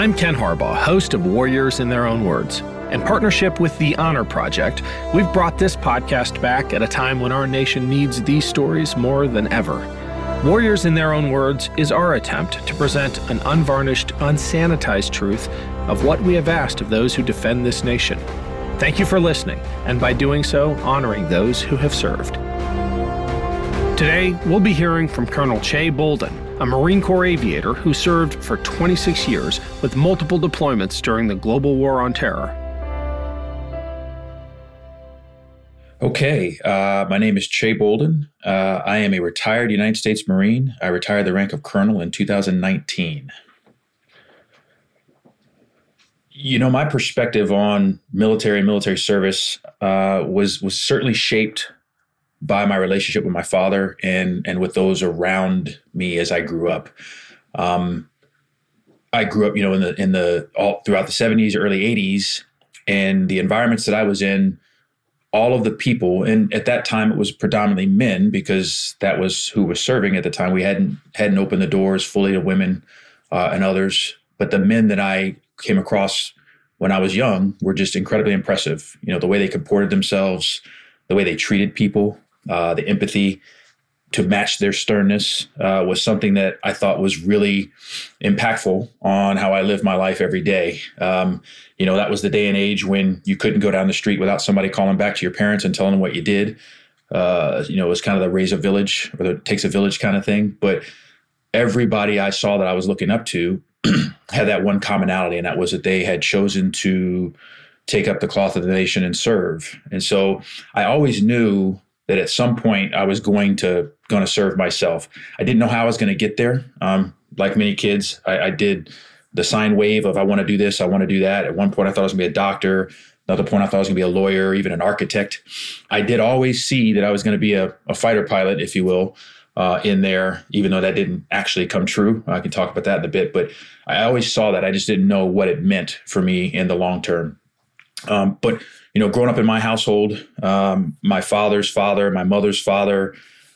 I'm Ken Harbaugh, host of Warriors in Their Own Words. In partnership with the Honor Project, we've brought this podcast back at a time when our nation needs these stories more than ever. Warriors in Their Own Words is our attempt to present an unvarnished, unsanitized truth of what we have asked of those who defend this nation. Thank you for listening, and by doing so, honoring those who have served. Today, we'll be hearing from Colonel Che Bolden, a Marine Corps aviator who served for 26 years with multiple deployments during the global war on terror. Okay, uh, my name is Che Bolden. Uh, I am a retired United States Marine. I retired the rank of colonel in 2019. You know, my perspective on military and military service uh, was was certainly shaped by my relationship with my father and and with those around me as I grew up. Um, I grew up, you know, in the in the all throughout the 70s, early 80s, and the environments that I was in, all of the people, and at that time it was predominantly men because that was who was serving at the time. We hadn't hadn't opened the doors fully to women uh, and others, but the men that I came across when I was young were just incredibly impressive. You know, the way they comported themselves, the way they treated people, uh, the empathy to match their sternness uh, was something that I thought was really impactful on how I live my life every day. Um, you know, that was the day and age when you couldn't go down the street without somebody calling back to your parents and telling them what you did. Uh, you know, it was kind of the raise a village or the takes a village kind of thing. But everybody I saw that I was looking up to had that one commonality, and that was that they had chosen to take up the cloth of the nation and serve. And so I always knew that at some point I was going to going to serve myself. I didn't know how I was going to get there. Um, like many kids, I, I, did the sine wave of I want to do this, I want to do that. At one point, I thought I was going to be a doctor. Another point, I thought I was going to be a lawyer, even an architect. I did always see that I was going to be a, a fighter pilot, if you will, uh, in there, even though that didn't actually come true. I can talk about that in a bit, but I always saw that. I just didn't know what it meant for me in the long term. Um, but you know, growing up in my household, um, my father's father, my mother's father,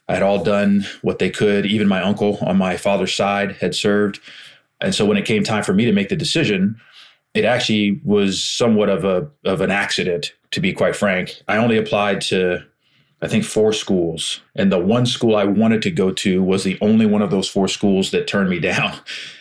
I had all done what they could. Even my uncle on my father's side had served. And so when it came time for me to make the decision, it actually was somewhat of a of an accident, to be quite frank. I only applied to I think four schools. And the one school I wanted to go to was the only one of those four schools that turned me down.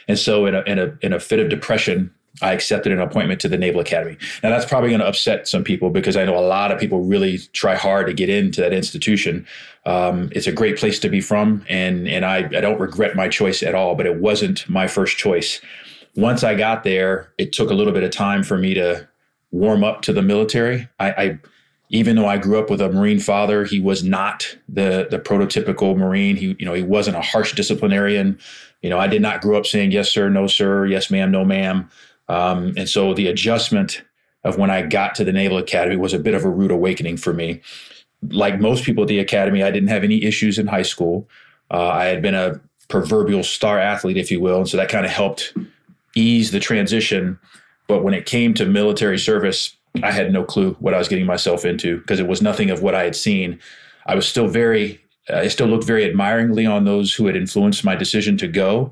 And so in a in a in a fit of depression, I accepted an appointment to the Naval Academy. Now, that's probably going to upset some people because I know a lot of people really try hard to get into that institution. Um, it's a great place to be from, and and I, I don't regret my choice at all. But it wasn't my first choice. Once I got there, it took a little bit of time for me to warm up to the military. I, I even though I grew up with a Marine father, he was not the the prototypical Marine. He you know he wasn't a harsh disciplinarian. You know, I did not grow up saying yes sir, no sir, yes ma'am, no ma'am. Um, and so the adjustment of when I got to the Naval Academy was a bit of a rude awakening for me. Like most people at the Academy, I didn't have any issues in high school. Uh, I had been a proverbial star athlete, if you will. And so that kind of helped ease the transition. But when it came to military service, I had no clue what I was getting myself into because it was nothing of what I had seen. I was still very, I still looked very admiringly on those who had influenced my decision to go.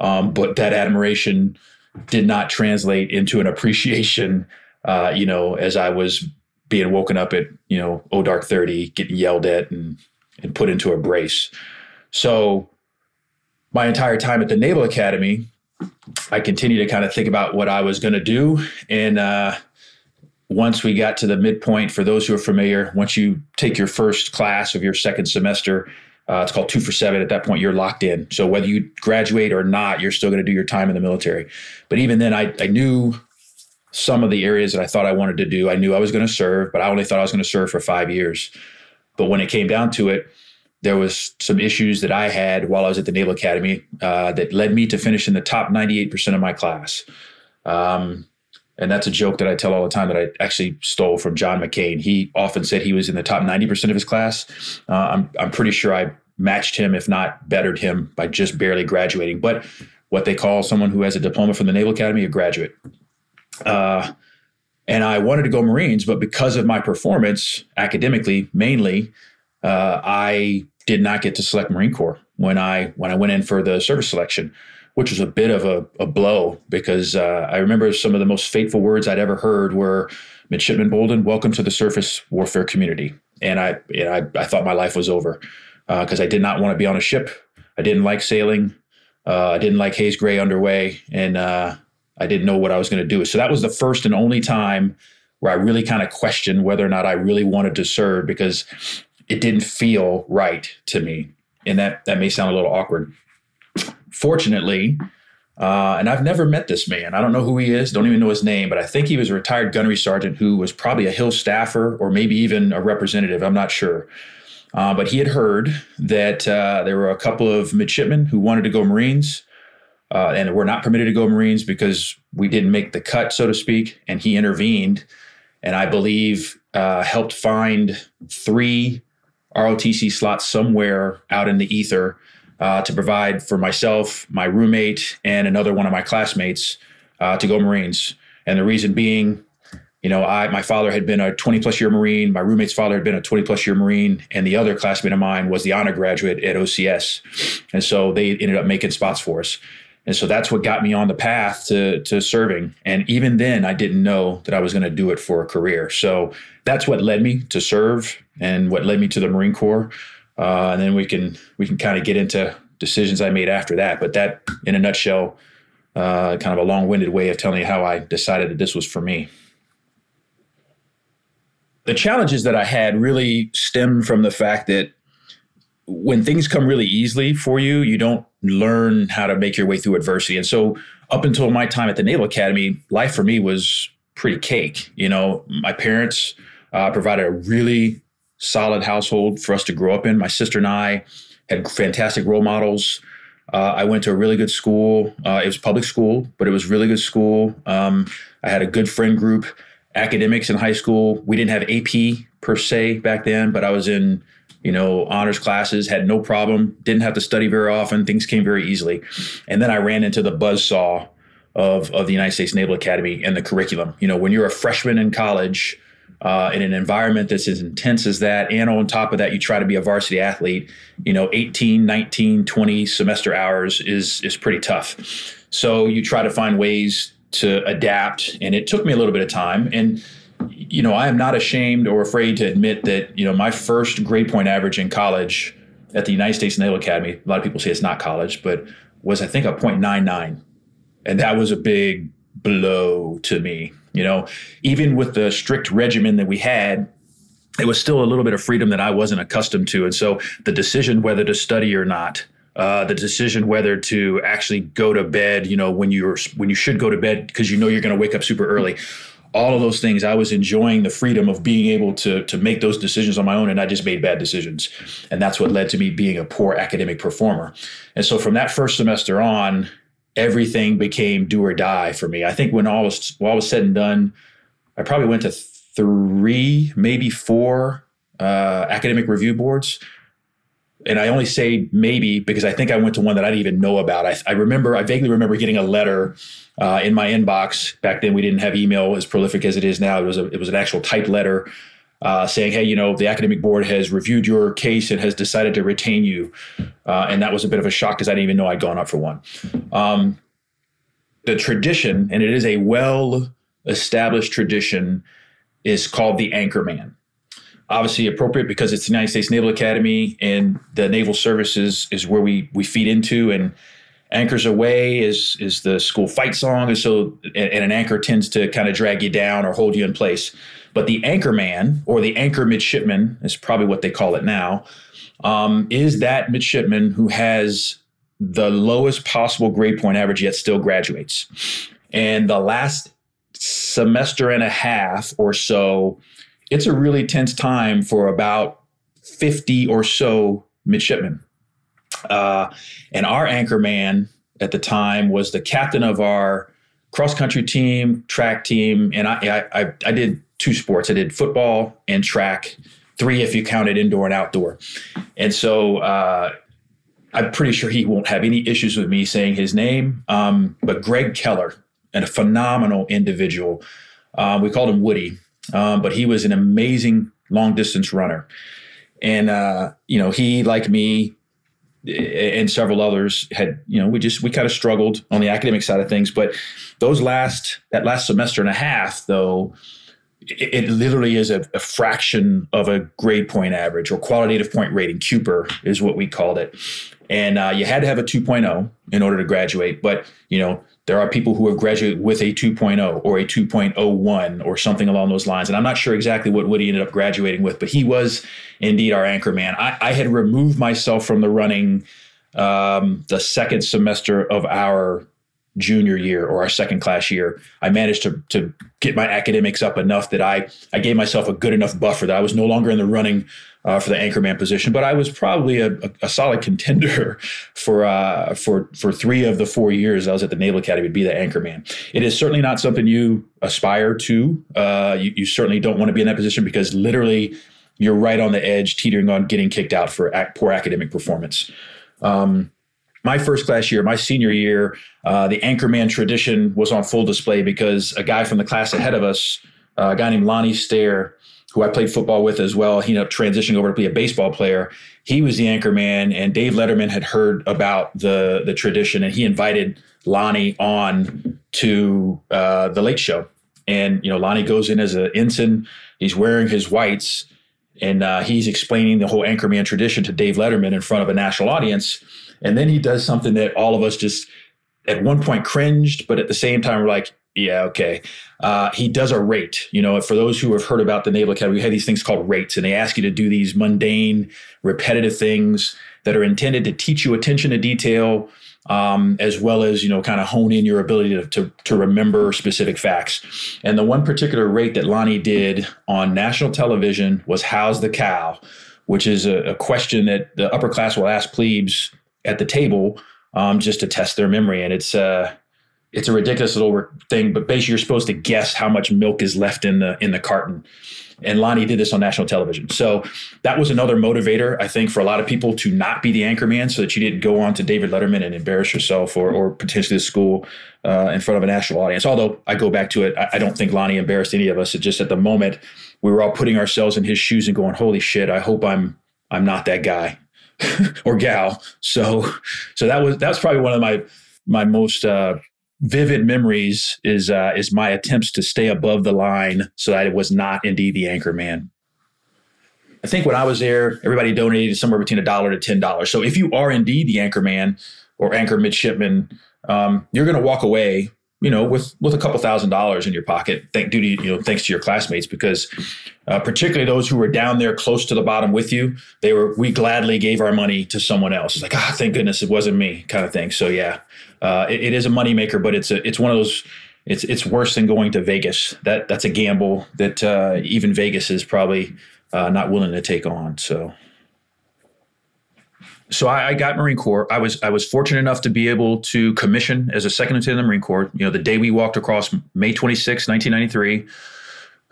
Um, but that admiration did not translate into an appreciation, uh, you know, as I was being woken up at, you know, oh dark 30, getting yelled at and, and put into a brace. So my entire time at the Naval Academy, I continued to kind of think about what I was going to do. And uh, once we got to the midpoint, for those who are familiar, once you take your first class of your second semester, uh, it's called two for seven. At that point, you're locked in. So whether you graduate or not, you're still going to do your time in the military. But even then, I, I knew some of the areas that I thought I wanted to do. I knew I was going to serve, but I only thought I was going to serve for five years. But when it came down to it, there was some issues that I had while I was at the Naval Academy uh, that led me to finish in the top 98% of my class. Um, and that's a joke that I tell all the time that I actually stole from John McCain. He often said he was in the top 90% of his class. Uh, I'm, I'm pretty sure I matched him, if not bettered him, by just barely graduating. But what they call someone who has a diploma from the Naval Academy, a graduate. Uh, and I wanted to go Marines, but because of my performance academically, mainly, uh, I did not get to select Marine Corps when I when I went in for the service selection which was a bit of a, a blow because uh, I remember some of the most fateful words I'd ever heard were Midshipman Bolden, welcome to the surface warfare community. And I, and I, I thought my life was over because uh, I did not want to be on a ship. I didn't like sailing. Uh, I didn't like haze gray underway, and uh, I didn't know what I was going to do. So that was the first and only time where I really kind of questioned whether or not I really wanted to serve because it didn't feel right to me. And that that may sound a little awkward. Fortunately, uh, and I've never met this man. I don't know who he is, don't even know his name, but I think he was a retired gunnery sergeant who was probably a Hill staffer or maybe even a representative. I'm not sure. Uh, but he had heard that uh, there were a couple of midshipmen who wanted to go Marines uh, and were not permitted to go Marines because we didn't make the cut, so to speak. And he intervened and I believe uh, helped find three ROTC slots somewhere out in the ether uh, to provide for myself, my roommate, and another one of my classmates uh, to go Marines. And the reason being, you know, I my father had been a 20 plus year Marine, my roommate's father had been a 20 plus year Marine, and the other classmate of mine was the honor graduate at OCS. And so they ended up making spots for us. And so that's what got me on the path to, to serving. And even then, I didn't know that I was going to do it for a career. So that's what led me to serve and what led me to the Marine Corps. Uh, and then we can we can kind of get into decisions I made after that. But that, in a nutshell, uh, kind of a long-winded way of telling you how I decided that this was for me. The challenges that I had really stemmed from the fact that when things come really easily for you, you don't learn how to make your way through adversity. And so, up until my time at the Naval Academy, life for me was pretty cake. You know, my parents uh, provided a really solid household for us to grow up in. My sister and I had fantastic role models. Uh, I went to a really good school. Uh, it was public school, but it was really good school. Um, I had a good friend group. Academics in high school, we didn't have AP per se back then, but I was in you know honors classes, had no problem, didn't have to study very often. Things came very easily, and then I ran into the buzz saw of of the United States Naval Academy and the curriculum. You know, when you're a freshman in college uh, in an environment that's as intense as that. And on top of that, you try to be a varsity athlete, you know, 18, 19, 20 semester hours is, is pretty tough. So you try to find ways to adapt. And it took me a little bit of time. And, you know, I am not ashamed or afraid to admit that, you know, my first grade point average in college at the United States Naval Academy, a lot of people say it's not college, but was I think a 0.99. And that was a big blow to me you know, even with the strict regimen that we had, it was still a little bit of freedom that I wasn't accustomed to. And so the decision whether to study or not, uh, the decision whether to actually go to bed, you know, when you're when you should go to bed because you know you're going to wake up super early. All of those things, I was enjoying the freedom of being able to to make those decisions on my own, and I just made bad decisions, and that's what led to me being a poor academic performer. And so, from that first semester on, everything became do or die for me. I think when all was all was said and done, I probably went to three, maybe four uh, academic review boards. And I only say maybe because I think I went to one that I didn't even know about. I, I remember, I vaguely remember getting a letter uh, in my inbox. Back then, we didn't have email as prolific as it is now. It was a, it was an actual typed letter uh, saying, hey, you know, the academic board has reviewed your case and has decided to retain you. Uh, and that was a bit of a shock because I didn't even know I'd gone up for one. Um, the tradition, and it is a well established tradition, is called the anchor man. Obviously appropriate because it's the United States Naval Academy and the naval services is where we we feed into and anchors aweigh is is the school fight song and so and an anchor tends to kind of drag you down or hold you in place but the anchor man, or the anchor midshipman, is probably what they call it now, um, is that midshipman who has the lowest possible grade point average yet still graduates. And the last semester and a half or so, it's a really tense time for about 50 or so midshipmen. Uh, and our anchor man at the time was the captain of our cross country team, track team, and I, I, I did two sports. I did football and track, three if you counted indoor and outdoor. And so uh, I'm pretty sure he won't have any issues with me saying his name. Um, but Greg Keller, and a phenomenal individual. Uh, we called him Woody, um, but he was an amazing long distance runner. And, uh, you know, he, like me, and several others had, you know, we just we kind of struggled on the academic side of things. But those last that last semester and a half, though, it, it literally is a, a, fraction of a grade point average or qualitative point rating. CUPER is what we called it, and uh, you had to have a 2.0 in order to graduate. But you know, there are people who have graduated with a 2.0 or a 2.01 or something along those lines. And I'm not sure exactly what Woody ended up graduating with, but he was indeed our anchor man. I, I had removed myself from the running um, the second semester of our junior year or our second class year. I managed to, to get my academics up enough that I, I gave myself a good enough buffer that I was no longer in the running uh, for the anchorman position, but I was probably a, a, solid contender for uh, for for three of the four years I was at the Naval Academy to be the anchorman. It is certainly not something you aspire to. Uh, you, you certainly don't want to be in that position because literally you're right on the edge, teetering on getting kicked out for ac- poor academic performance. Um, my first class year, my senior year, uh, the anchorman tradition was on full display because a guy from the class ahead of us, uh, a guy named Lonnie Stair, who I played football with as well. He ended up transitioning over to be a baseball player. He was the anchor man, and Dave Letterman had heard about the the tradition, and he invited Lonnie on to uh, the Late Show. And you know, Lonnie goes in as an ensign. He's wearing his whites, and uh, he's explaining the whole anchorman tradition to Dave Letterman in front of a national audience. And then he does something that all of us just at one point cringed, but at the same time we're like, yeah, okay. Uh, he does a rate. You know, for those who have heard about the Naval Academy, we have these things called rates, and they ask you to do these mundane, repetitive things that are intended to teach you attention to detail, um, as well as you know, kind of hone in your ability to, to, to remember specific facts. And the one particular rate that Lonnie did on national television was "How's the cow," which is a, a question that the upper class will ask plebes at the table um, just to test their memory, and it's. Uh, it's a ridiculous little thing, but basically you're supposed to guess how much milk is left in the in the carton. And Lonnie did this on national television. So that was another motivator, I think, for a lot of people to not be the anchor man so that you didn't go on to David Letterman and embarrass yourself or, or potentially the school uh, in front of a national audience. Although I go back to it, I, I don't think Lonnie embarrassed any of us. It just at the moment we were all putting ourselves in his shoes and going, holy shit, I hope I'm I'm not that guy or gal. So so that was that's probably one of my my most uh, vivid memories is uh, is my attempts to stay above the line so that it was not indeed the anchor man. I think when I was there, everybody donated somewhere between a dollar to ten dollars. So if you are indeed the anchor man or anchor midshipman, um, you're going to walk away, you know, with with a couple thousand dollars in your pocket. Thank due to you know thanks to your classmates because uh, particularly those who were down there close to the bottom with you, they were we gladly gave our money to someone else. It's like ah, thank goodness it wasn't me, kind of thing. So yeah, uh, it, it is a moneymaker, but it's a, it's one of those. It's it's worse than going to Vegas. That that's a gamble that uh, even Vegas is probably uh, not willing to take on. So. So I, I, got Marine Corps. I was I was fortunate enough to be able to commission as a second lieutenant in the Marine Corps. You know, the day we walked across May 26, 1993,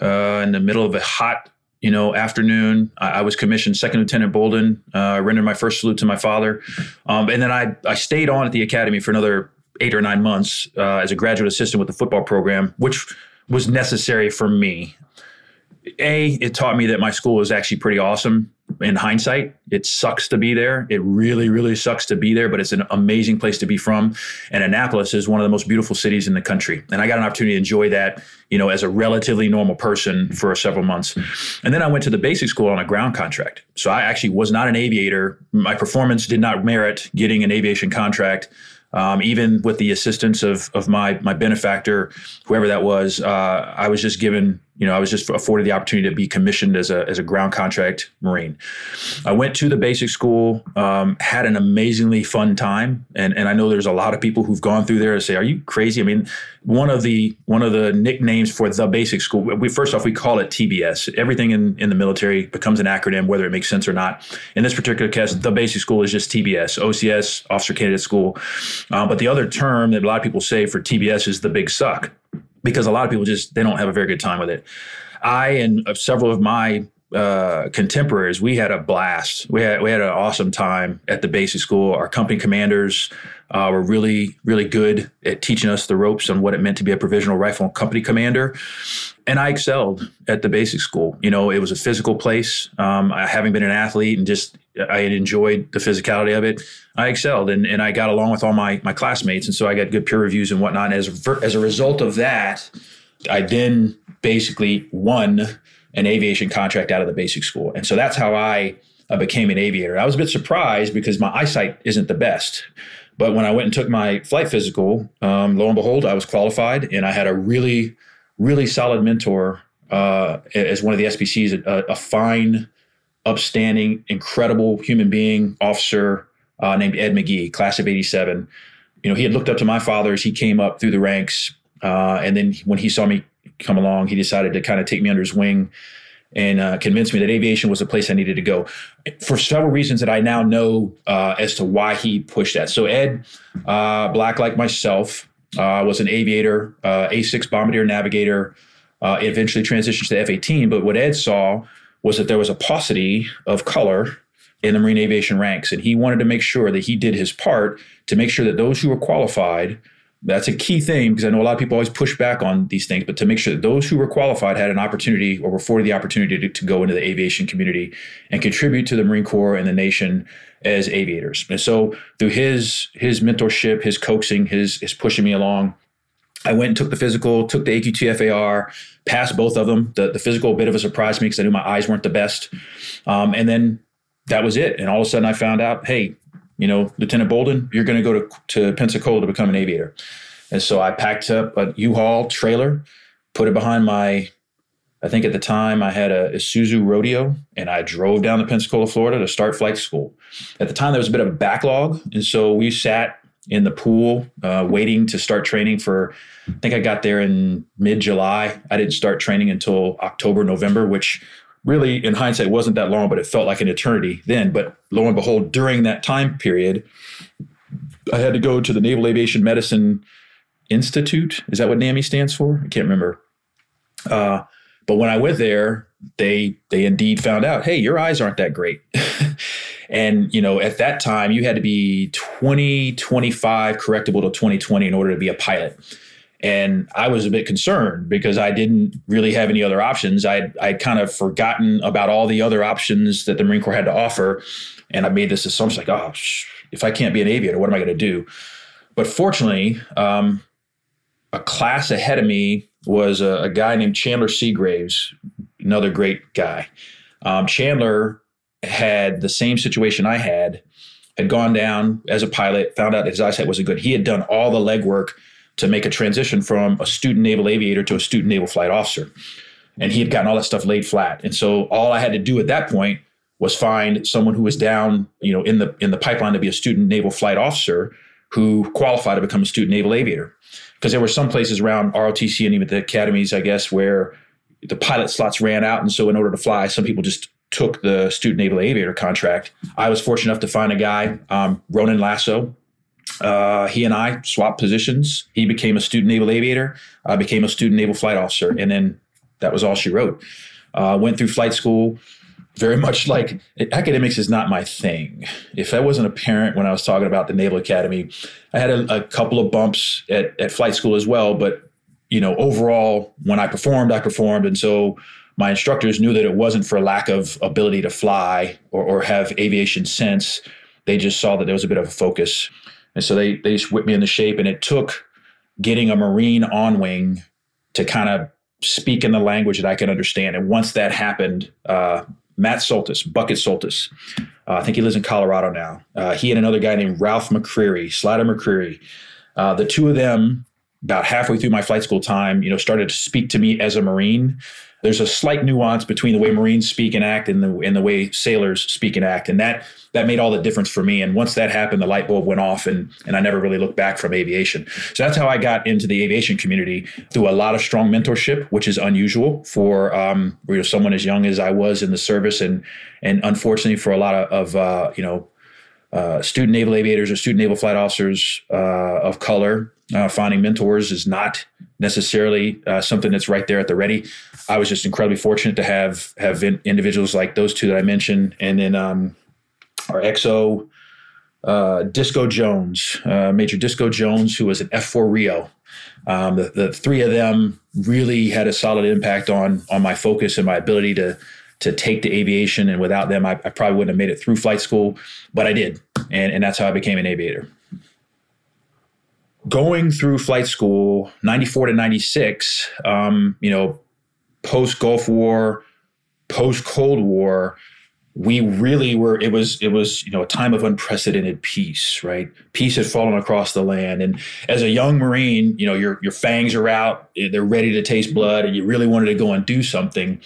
uh, in the middle of a hot you know, afternoon. I, I, was commissioned second lieutenant Bolden. Uh, I rendered my first salute to my father, um, and then I I stayed on at the academy for another eight or nine months uh, as a graduate assistant with the football program, which was necessary for me. A, it taught me that my school was actually pretty awesome in hindsight, it sucks to be there. It really, really sucks to be there, but it's an amazing place to be from. And Annapolis is one of the most beautiful cities in the country. And I got an opportunity to enjoy that, you know, as a relatively normal person for several months. And then I went to the basic school on a ground contract. So I actually was not an aviator. My performance did not merit getting an aviation contract. Um, even with the assistance of of my my benefactor, whoever that was, uh, I was just given you know, I was just afforded the opportunity to be commissioned as a, as a ground contract Marine. I went to the basic school, um, had an amazingly fun time. And, and I know there's a lot of people who've gone through there to say, are you crazy? I mean, one of the, one of the nicknames for the basic school, we, first off, we call it TBS. Everything in, in the military becomes an acronym, whether it makes sense or not. In this particular case, the basic school is just TBS, OCS, Officer Candidate School. Uh, but the other term that a lot of people say for TBS is the big suck because a lot of people just they don't have a very good time with it. I and several of my uh, contemporaries, we had a blast. We had we had an awesome time at the basic school. Our company commanders uh, were really really good at teaching us the ropes on what it meant to be a provisional rifle company commander. And I excelled at the basic school. You know, it was a physical place. Um, having been an athlete and just I had enjoyed the physicality of it. I excelled and, and I got along with all my my classmates, and so I got good peer reviews and whatnot. And as as a result of that, I then basically won an aviation contract out of the basic school, and so that's how I uh, became an aviator. I was a bit surprised because my eyesight isn't the best. But when I went and took my flight physical, um, lo and behold, I was qualified, and I had a really, really solid mentor uh, as one of the SPCs, a, a, fine, upstanding, incredible human being, officer uh, named Ed McGee, class of '87. You know, he had looked up to my father as he came up through the ranks, uh, and then when he saw me come along, he decided to kind of take me under his wing and uh, convinced me that aviation was the place I needed to go for several reasons that I now know uh, as to why he pushed that. So Ed uh, Black, like myself, uh, was an aviator, uh, A6 bombardier navigator, eventually transitioned to the F-18. But what Ed saw was that there was a paucity of color in the Marine aviation ranks, and he wanted to make sure that he did his part to make sure that those who were qualified – that's a key thing because I know a lot of people always push back on these things, but to make sure that those who were qualified had an opportunity or were afforded the opportunity to, to go into the aviation community and contribute to the Marine Corps and the nation as aviators. And so through his his mentorship, his coaxing, his his pushing me along, I went and took the physical, took the AQT FAR, passed both of them. The, the physical, a bit of a surprise to me because I knew my eyes weren't the best. Um, and then that was it. And all of a sudden I found out, hey, you know, Lieutenant Bolden, you're going to go to, to Pensacola to become an aviator. And so I packed up a U-Haul trailer, put it behind my, I think at the time I had a Isuzu Rodeo, and I drove down to Pensacola, Florida to start flight school. At the time, there was a bit of a backlog. And so we sat in the pool uh, waiting to start training for, I think I got there in mid July. I didn't start training until October, November, which really in hindsight wasn't that long, but it felt like an eternity then. But lo and behold, during that time period, I had to go to the Naval Aviation Medicine Institute. Is that what NAMI stands for? I can't remember. Uh, but when I went there, they they indeed found out, hey, your eyes aren't that great. and you know, at that time, you had to be 20, 25 correctable to 2020 in order to be a pilot. And I was a bit concerned because I didn't really have any other options. I I kind of forgotten about all the other options that the Marine Corps had to offer, and I made this assumption like, oh, if I can't be an aviator, what am I going to do? But fortunately, um, a class ahead of me was a, a guy named Chandler Seagraves, another great guy. Um, Chandler had the same situation I had, had gone down as a pilot, found out his eyesight wasn't good. He had done all the legwork to make a transition from a student naval aviator to a student naval flight officer. And he had gotten all that stuff laid flat. And so all I had to do at that point was find someone who was down, you know, in the in the pipeline to be a student naval flight officer who qualified to become a student naval aviator. Because there were some places around ROTC and even the academies, I guess, where the pilot slots ran out. And so in order to fly, some people just took the student naval aviator contract. I was fortunate enough to find a guy, um, Ronan Lasso, uh, he and I swapped positions. He became a student naval aviator. I became a student naval flight officer, and then that was all she wrote. Uh, went through flight school. Very much like academics is not my thing. If that wasn't apparent when I was talking about the Naval Academy, I had a, a couple of bumps at, at flight school as well. But you know, overall, when I performed, I performed, and so my instructors knew that it wasn't for lack of ability to fly or, or have aviation sense. They just saw that there was a bit of a focus and so they they just whipped me into shape, and it took getting a Marine on wing to kind of speak in the language that I could understand. And once that happened, uh, Matt Soltis, Bucket Soltis, uh, I think he lives in Colorado now. Uh, he and another guy named Ralph McCreary, Slider McCreary, uh, the two of them, about halfway through my flight school time, you know, started to speak to me as a Marine there's a slight nuance between the way Marines speak and act and the and the way sailors speak and act, and that that made all the difference for me. And once that happened, the light bulb went off, and and I never really looked back from aviation. So that's how I got into the aviation community through a lot of strong mentorship, which is unusual for um, you know someone as young as I was in the service, and and unfortunately for a lot of, of uh, you know uh, student naval aviators or student naval flight officers uh, of color uh, finding mentors is not necessarily uh, something that's right there at the ready. I was just incredibly fortunate to have have in, individuals like those two that I mentioned, and then um, our XO uh, Disco Jones, uh, Major Disco Jones, who was an F4 Rio. Um, the, the three of them really had a solid impact on on my focus and my ability to to take to aviation. And without them, I, I probably wouldn't have made it through flight school, but I did. And, and that's how I became an aviator. Going through flight school, 94 to 96, um, you know, post Gulf War, post Cold War, we really were it was it was you know a time of unprecedented peace right? Peace had fallen across the land. And as a young marine you know your your fangs are out they're ready to taste blood and you really wanted to go and do something.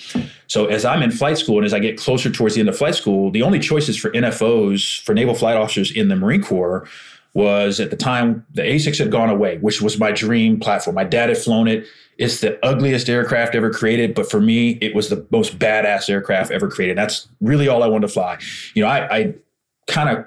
So as i'm in flight school and as i get closer towards the end of flight school the only choices for nfos for naval flight officers in the marine corps was at the time the A6 had gone away, which was my dream platform. My dad had flown it. It's the ugliest aircraft ever created, but for me, it was the most badass aircraft ever created. That's really all I wanted to fly. You know, I, I kind of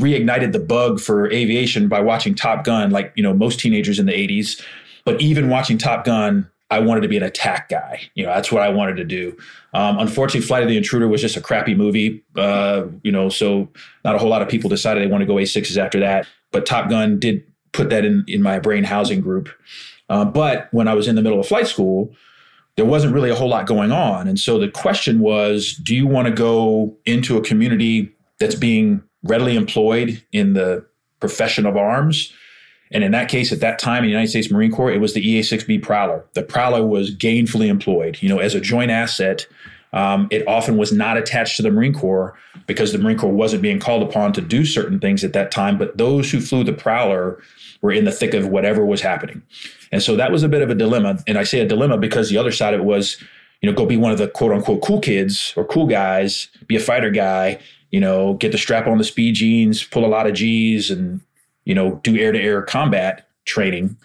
reignited the bug for aviation by watching Top Gun, like you know most teenagers in the '80s. But even watching Top Gun, I wanted to be an attack guy. You know, that's what I wanted to do. Um, unfortunately, Flight of the Intruder was just a crappy movie. Uh, you know, so not a whole lot of people decided they want to go A6s after that but Top Gun did put that in in my brain housing group. Uh, but when I was in the middle of flight school, there wasn't really a whole lot going on, and so the question was, do you want to go into a community that's being readily employed in the profession of arms? And in that case, at that time in the United States Marine Corps, it was the EA-6B Prowler. The Prowler was gainfully employed, you know, as a joint asset um, it often was not attached to the Marine Corps because the Marine Corps wasn't being called upon to do certain things at that time. But those who flew the Prowler were in the thick of whatever was happening. And so that was a bit of a dilemma. And I say a dilemma because the other side of it was, you know, go be one of the quote unquote cool kids or cool guys, be a fighter guy, you know, get the strap on the speed jeans, pull a lot of G's and, you know, do air to air combat training.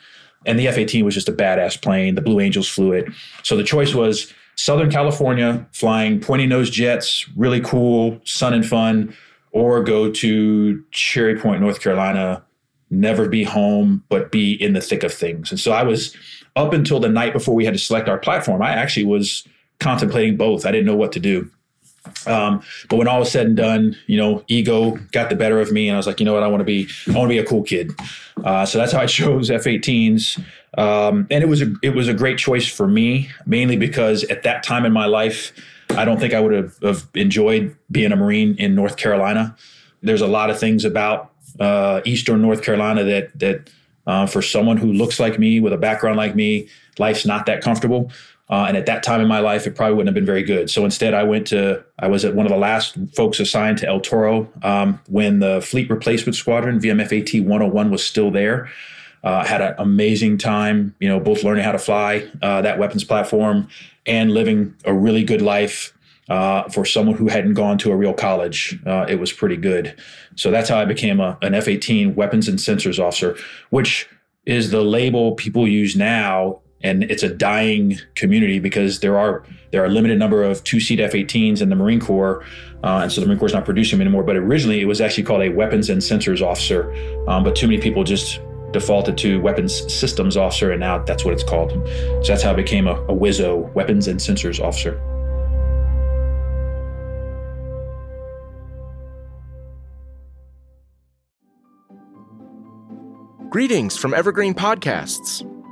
And the F 18 was just a badass plane. The Blue Angels flew it. So the choice was Southern California, flying pointy nose jets, really cool, sun and fun, or go to Cherry Point, North Carolina, never be home, but be in the thick of things. And so I was up until the night before we had to select our platform. I actually was contemplating both. I didn't know what to do. Um, but when all was said and done, you know, ego got the better of me, and I was like, you know what, I want to be, I want to be a cool kid. Uh, so that's how I chose F-18s, um, and it was a, it was a great choice for me, mainly because at that time in my life, I don't think I would have, have enjoyed being a Marine in North Carolina. There's a lot of things about uh, Eastern North Carolina that that uh, for someone who looks like me with a background like me, life's not that comfortable. Uh, and at that time in my life, it probably wouldn't have been very good. So instead, I went to, I was at one of the last folks assigned to El Toro um, when the Fleet Replacement Squadron, VMFAT 101, was still there. Uh, had an amazing time, you know, both learning how to fly uh, that weapons platform and living a really good life uh, for someone who hadn't gone to a real college. Uh, it was pretty good. So that's how I became a, an F 18 weapons and sensors officer, which is the label people use now and it's a dying community because there are there are a limited number of two seat F-18s in the Marine Corps, uh, and so the Marine Corps is not producing them anymore. But originally, it was actually called a weapons and sensors officer, um, but too many people just defaulted to weapons systems officer, and now that's what it's called. So that's how it became a, a WISO, weapons and sensors officer. Greetings from Evergreen Podcasts.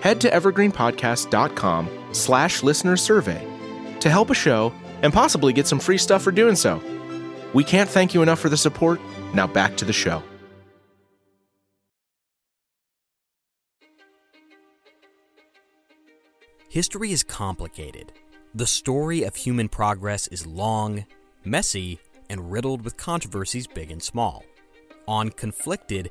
head to evergreenpodcast.com slash listener survey to help a show and possibly get some free stuff for doing so. We can't thank you enough for the support. Now back to the show. History is complicated. The story of human progress is long, messy, and riddled with controversies big and small. On Conflicted,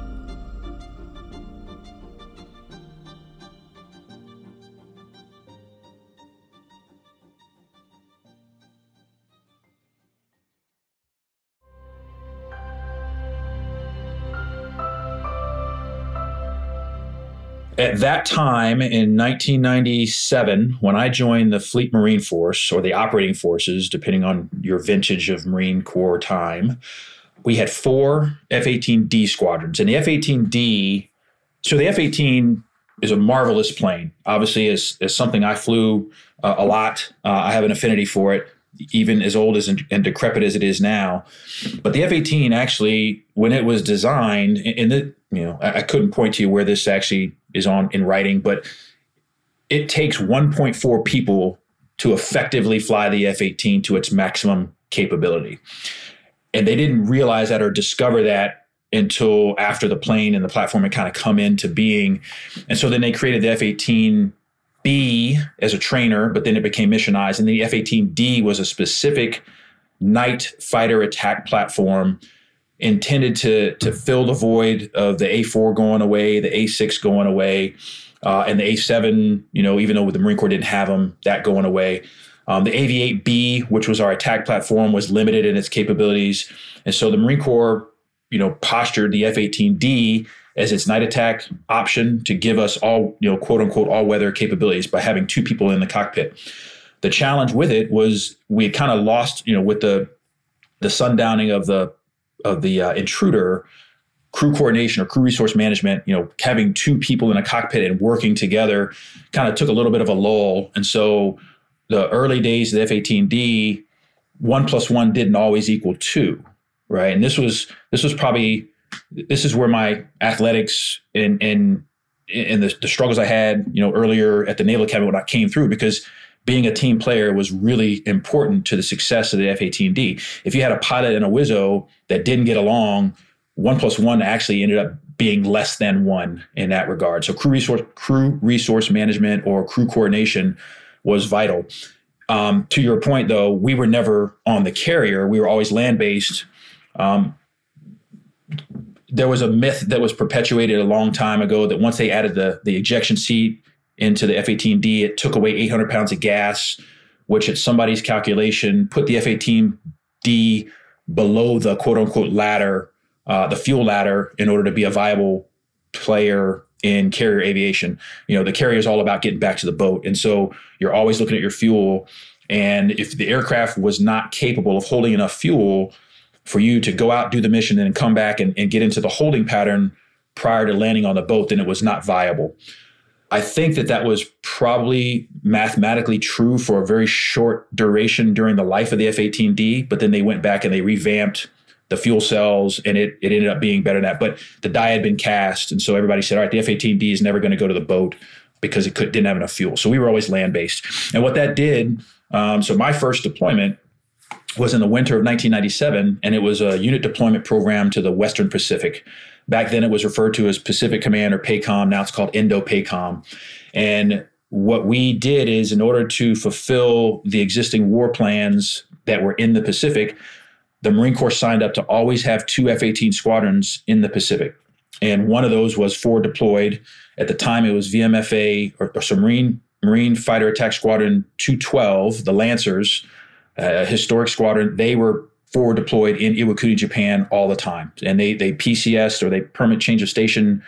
At that time in 1997, when I joined the Fleet Marine Force or the operating forces, depending on your vintage of Marine Corps time, we had four F 18D squadrons. And the F 18D, so the F 18 is a marvelous plane. Obviously, is, is something I flew uh, a lot. Uh, I have an affinity for it, even as old as and decrepit as it is now. But the F 18 actually, when it was designed, in the you know, I, I couldn't point to you where this actually is on in writing, but it takes 1.4 people to effectively fly the F 18 to its maximum capability. And they didn't realize that or discover that until after the plane and the platform had kind of come into being. And so then they created the F 18B as a trainer, but then it became missionized. And the F 18D was a specific night fighter attack platform intended to to fill the void of the A4 going away, the A6 going away, uh, and the A7. You know, even though the Marine Corps didn't have them, that going away. Um, the AV-8B, which was our attack platform, was limited in its capabilities, and so the Marine Corps, you know, postured the F-18D as its night attack option to give us all, you know, quote unquote all weather capabilities by having two people in the cockpit. The challenge with it was we kind of lost, you know, with the the sundowning of the of the uh, intruder crew coordination or crew resource management you know having two people in a cockpit and working together kind of took a little bit of a lull. And so the early days of the f-18d one plus one didn't always equal two right? And this was this was probably this is where my athletics and and and the, the struggles i had you know earlier at the naval academy when i came through because being a team player was really important to the success of the F-18D. If you had a pilot and a Wizzo that didn't get along, one plus one actually ended up being less than one in that regard. So crew resource crew resource management or crew coordination was vital. Um, to your point, though, we were never on the carrier. We were always land based. Um, there was a myth that was perpetuated a long time ago that once they added the the ejection seat into the F-18D. It took away 800 pounds of gas, which at somebody's calculation put the F-18D below the quote unquote ladder, uh, the fuel ladder, in order to be a viable player in carrier aviation. You know, the carrier is all about getting back to the boat. And so you're always looking at your fuel. And if the aircraft was not capable of holding enough fuel for you to go out, do the mission, and come back and, and get into the holding pattern prior to landing on the boat, then it was not viable. I think that that was probably mathematically true for a very short duration during the life of the F 18D, but then they went back and they revamped the fuel cells and it, it ended up being better than that. But the die had been cast. And so everybody said, all right, the F 18D is never going to go to the boat because it could, didn't have enough fuel. So we were always land based. And what that did, um, so my first deployment was in the winter of 1997, and it was a unit deployment program to the Western Pacific. Back then, it was referred to as Pacific Command or PACOM. Now it's called Indo PACOM. And what we did is, in order to fulfill the existing war plans that were in the Pacific, the Marine Corps signed up to always have two F 18 squadrons in the Pacific. And one of those was forward deployed. At the time, it was VMFA or, or Marine, Marine Fighter Attack Squadron 212, the Lancers, a historic squadron. They were forward deployed in Iwakuni, Japan all the time. And they they PCS or they permit change of station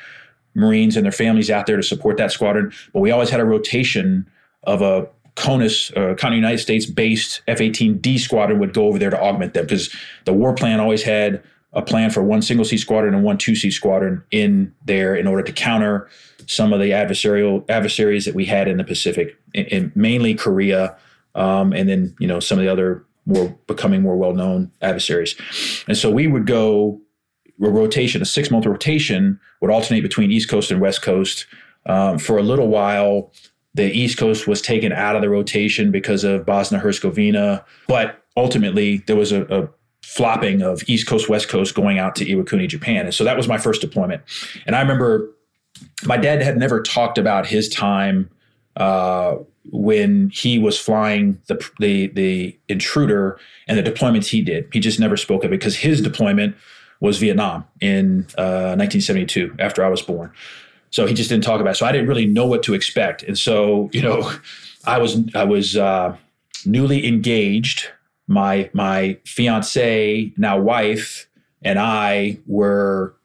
Marines and their families out there to support that squadron. But we always had a rotation of a CONUS, uh, Continental United States based F 18D squadron would go over there to augment them because the war plan always had a plan for one single C squadron and one two C squadron in there in order to counter some of the adversarial adversaries that we had in the Pacific, in, in mainly Korea, um, and then you know some of the other more becoming more well known adversaries. And so we would go a rotation, a six month rotation would alternate between East Coast and West Coast. Um, for a little while, the East Coast was taken out of the rotation because of Bosnia Herzegovina, but ultimately there was a, a flopping of East Coast, West Coast going out to Iwakuni, Japan. And so that was my first deployment. And I remember my dad had never talked about his time uh, when he was flying the, the the intruder and the deployments he did. He just never spoke of it because his deployment was Vietnam in uh, 1972 after I was born. So he just didn't talk about it. So I didn't really know what to expect. And so, you know, I was I was uh, newly engaged. My my fiance, now wife, and I were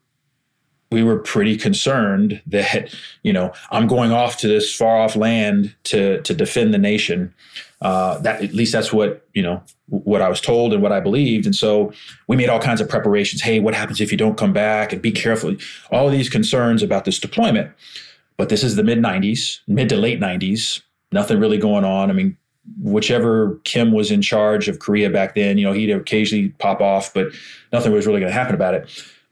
we were pretty concerned that you know I'm going off to this far off land to to defend the nation. Uh, that at least that's what you know what I was told and what I believed, and so we made all kinds of preparations. Hey, what happens if you don't come back? And be careful. All these concerns about this deployment. But this is the mid '90s, mid to late '90s. Nothing really going on. I mean, whichever Kim was in charge of Korea back then, you know, he'd occasionally pop off, but nothing was really going to happen about it.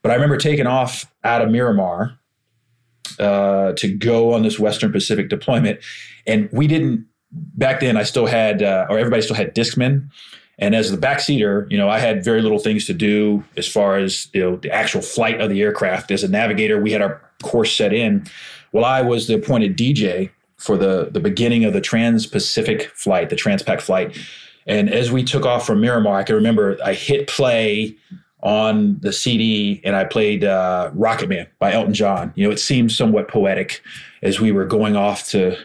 But I remember taking off out of Miramar uh, to go on this Western Pacific deployment, and we didn't back then. I still had, uh, or everybody still had Discman. And as the backseater, you know, I had very little things to do as far as you know the actual flight of the aircraft. As a navigator, we had our course set in. Well, I was the appointed DJ for the the beginning of the Trans-Pacific flight, the Transpac flight. And as we took off from Miramar, I can remember I hit play on the CD and I played uh, Rocket Man by Elton John. You know, it seemed somewhat poetic as we were going off to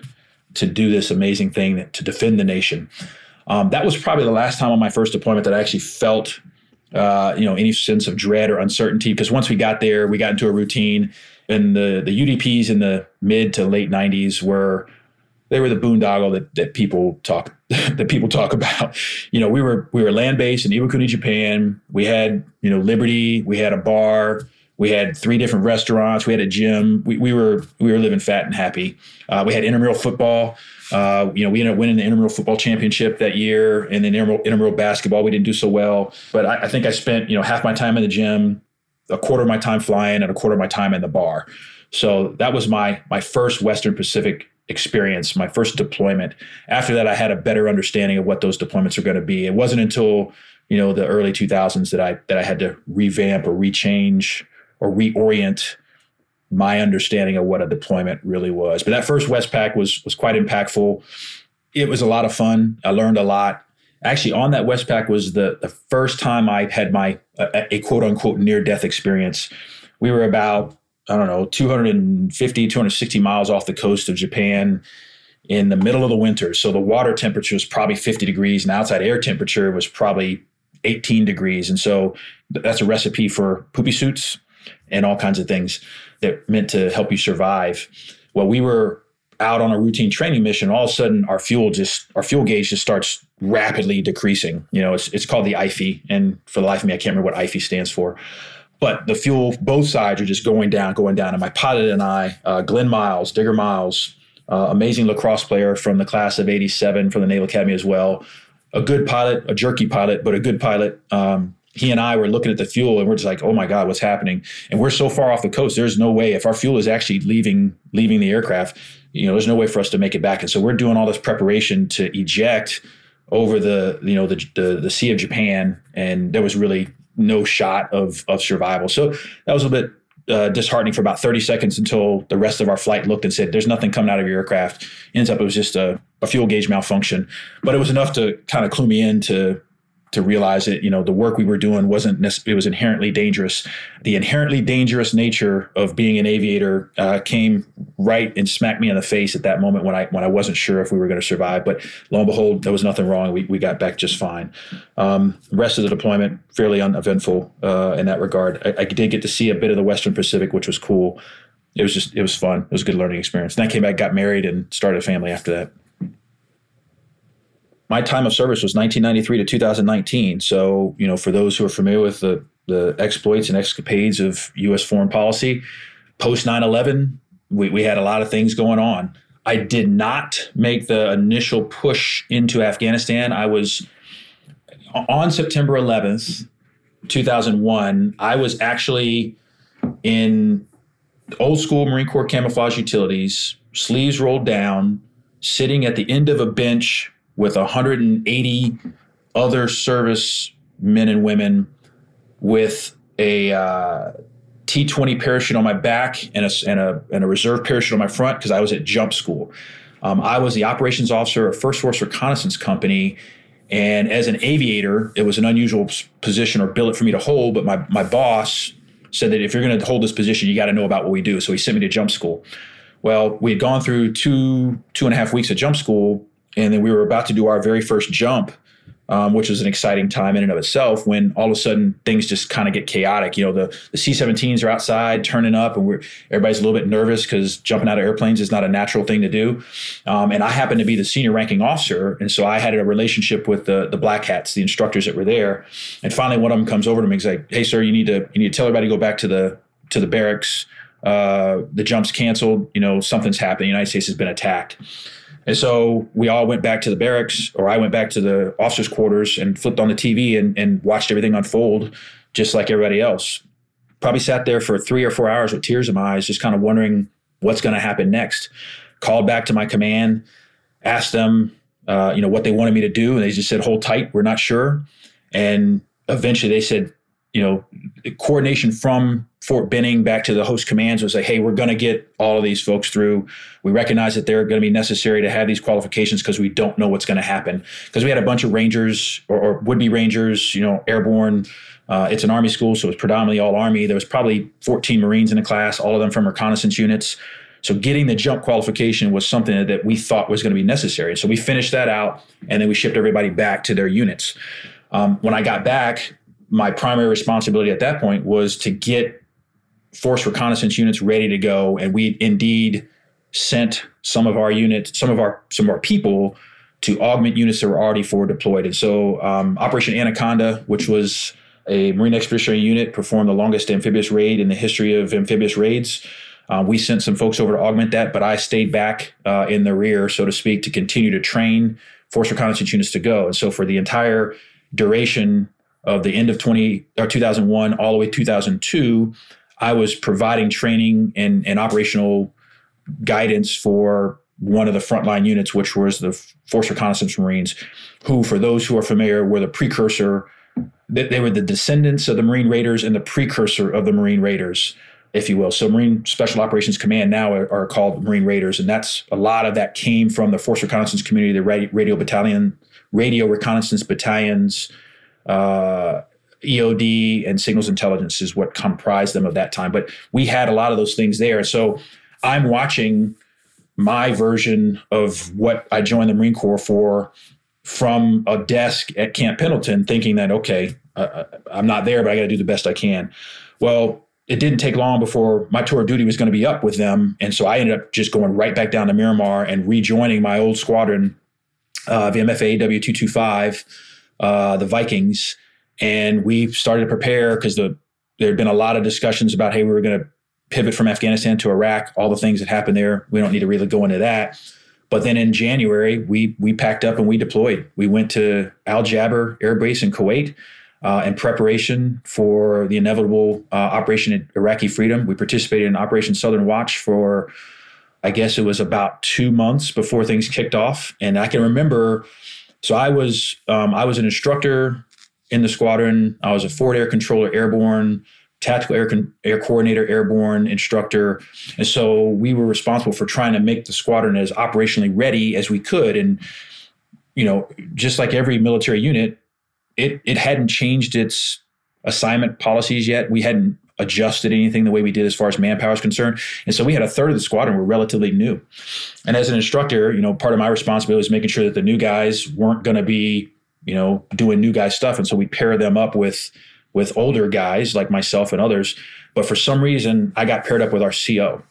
to do this amazing thing that, to defend the nation. Um, that was probably the last time on my first deployment that I actually felt, uh, you know, any sense of dread or uncertainty. Because once we got there, we got into a routine, and the the UDPs in the mid to late '90s were they were the boondoggle that, that people talk that people talk about. You know, we were we were land based in Iwakuni, Japan. We had you know Liberty. We had a bar. We had three different restaurants. We had a gym. We, we were we were living fat and happy. Uh, we had intramural football. Uh, you know, we ended up winning the intramural football championship that year, and then intramural, intramural basketball. We didn't do so well, but I, I think I spent you know half my time in the gym, a quarter of my time flying, and a quarter of my time in the bar. So that was my my first Western Pacific experience, my first deployment. After that, I had a better understanding of what those deployments are going to be. It wasn't until you know the early 2000s that I that I had to revamp or rechange or reorient my understanding of what a deployment really was. But that first Westpac was was quite impactful. It was a lot of fun. I learned a lot. Actually, on that Westpac was the the first time I had my a, a quote unquote near death experience. We were about I don't know, 250, 260 miles off the coast of Japan in the middle of the winter. So the water temperature was probably 50 degrees and outside air temperature was probably 18 degrees. And so that's a recipe for poopy suits and all kinds of things that meant to help you survive. Well, we were out on a routine training mission. All of a sudden, our fuel just our fuel gauge just starts rapidly decreasing. You know, it's it's called the IFE, and for the life of me, I can't remember what IFE stands for but the fuel, both sides are just going down, going down. And my pilot and I, uh, Glenn Miles, Digger Miles, uh, amazing lacrosse player from the class of 87 from the Naval Academy as well. A good pilot, a jerky pilot, but a good pilot. Um, he and I were looking at the fuel and we're just like, oh my God, what's happening? And we're so far off the coast, there's no way if our fuel is actually leaving leaving the aircraft, you know, there's no way for us to make it back. And so we're doing all this preparation to eject over the, you know, the the, the Sea of Japan. And there was really no shot of of survival. So that was a bit uh, disheartening for about 30 seconds until the rest of our flight looked and said, "There's nothing coming out of your aircraft." Ends up it was just a, a fuel gauge malfunction, but it was enough to kind of clue me in to realize that you know the work we were doing wasn't it was inherently dangerous. The inherently dangerous nature of being an aviator uh, came right and smacked me in the face at that moment when i when i wasn't sure if we were going to survive. But lo and behold there was nothing wrong. We, we got back just fine. Um, rest of the deployment fairly uneventful uh, in that regard. I, I did get to see a bit of the western pacific which was cool. It was just it was fun. It was a good learning experience. And i came back got married and started a family after that my time of service was 1993 to 2019. So, you know, for those who are familiar with the, the exploits and escapades of U.S. foreign policy, post 9 11, we, we had a lot of things going on. I did not make the initial push into Afghanistan. I was on September 11th. 2001, I was actually in old school Marine Corps camouflage utilities, sleeves rolled down, sitting at the end of a bench with 180 other service men and women with a uh, T20 parachute on my back and a, and a, and a reserve parachute on my front because I was at jump school. Um, I was the operations officer of First Force Reconnaissance Company. And as an aviator, it was an unusual position or billet for me to hold. But my, my boss said that if you're going to hold this position, you got to know about what we do. So he sent me to jump school. Well, we had gone through two, two and a half weeks of jump school, and then we were about to do our very first jump um, which was an exciting time in and of itself when all of a sudden things just kind of get chaotic. You know, the, the C 17s are outside turning up and we're, everybody's a little bit nervous because jumping out of airplanes is not a natural thing to do. Um, and I happened to be the senior ranking officer. And so I had a relationship with the, the black hats, the instructors that were there. And finally, one of them comes over to me and like, Hey, sir, you need to, you need to tell everybody to go back to the, to the barracks. Uh, the jump's canceled. You know, something's happened. The United States has been attacked. And so we all went back to the barracks, or I went back to the officers' quarters and flipped on the TV and, and watched everything unfold just like everybody else. Probably sat there for three or four hours with tears in my eyes, just kind of wondering what's going to happen next. Called back to my command, asked them, uh, you know, what they wanted me to do, and they just said, "Hold tight, we're not sure." And eventually, they said, you know, coordination from Fort Benning back to the host commands was like, hey, we're going to get all of these folks through. We recognize that they're going to be necessary to have these qualifications because we don't know what's going to happen. Because we had a bunch of Rangers or, or would be Rangers, you know, airborne. Uh, it's an Army school, so it's predominantly all Army. There was probably 14 Marines in the class, all of them from reconnaissance units. So getting the jump qualification was something that we thought was going to be necessary. So we finished that out, and then we shipped everybody back to their units. Um, when I got back, my primary responsibility at that point was to get force reconnaissance units ready to go, and we indeed sent some of our units, some of our some of our people to augment units that were already forward deployed. And so, um, Operation Anaconda, which was a Marine Expeditionary Unit, performed the longest amphibious raid in the history of amphibious raids. Uh, we sent some folks over to augment that, but I stayed back uh, in the rear, so to speak, to continue to train force reconnaissance units to go. And so, for the entire duration of the end of 20 or 2001 all the way 2002 i was providing training and, and operational guidance for one of the frontline units which was the force reconnaissance marines who for those who are familiar were the precursor. They were the descendants of the marine raiders and the precursor of the marine raiders if you will. So marine special operations command now are, are called marine raiders and that's a lot of that came from the force reconnaissance community the radio battalion radio reconnaissance battalions uh, EOD and signals intelligence is what comprised them of that time. But we had a lot of those things there. So I'm watching my version of what I joined the Marine Corps for from a desk at Camp Pendleton, thinking that, okay, uh, I'm not there, but I got to do the best I can. Well, it didn't take long before my tour of duty was going to be up with them. And so I ended up just going right back down to Miramar and rejoining my old squadron, uh, VMFA W225 uh, the Vikings, and we started to prepare because the there had been a lot of discussions about hey we were going to pivot from Afghanistan to Iraq, all the things that happened there. We don't need to really go into that. But then in January, we we packed up and we deployed. We went to Al Jaber Air Base in Kuwait. Uh, in preparation for the inevitable uh, Operation Iraqi Freedom, we participated in Operation Southern Watch for, I guess it was about two months before things kicked off. And I can remember so I was um, I was an instructor in the squadron. I was a forward air controller airborne, tactical air con- air coordinator airborne instructor, and so we were responsible for trying to make the squadron as operationally ready as we could. And you know, just like every military unit, it it hadn't changed its assignment policies yet. We hadn't adjusted anything the way we did as far as manpower is concerned. And so we had a third of the squadron were relatively new. And as an instructor, you know, part of my responsibility is making sure that the new guys weren't going to be, you know, doing new guy stuff. And so we pair them up with with older guys like myself and others. But for some reason, I got paired up with our CO,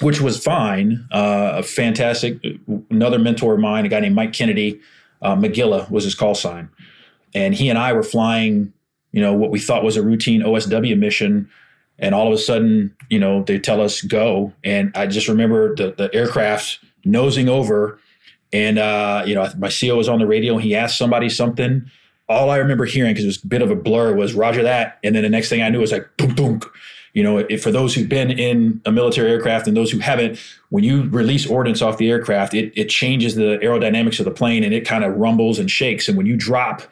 which was fine. Uh, a fantastic, another mentor of mine, a guy named Mike Kennedy, uh, McGilla was his call sign. And he and I were flying you know, what we thought was a routine OSW mission. And all of a sudden, you know, they tell us go. And I just remember the, the aircraft nosing over. And, uh, you know, my CO was on the radio and he asked somebody something. all I remember hearing, because it was a bit of a blur, was Roger that. And then the next thing I knew was like, dunk, dunk. You know, for those who've been in a military aircraft and those who haven't, when you release ordnance off the aircraft, it, it changes the aerodynamics of the plane and it kind of rumbles and shakes. And when you drop,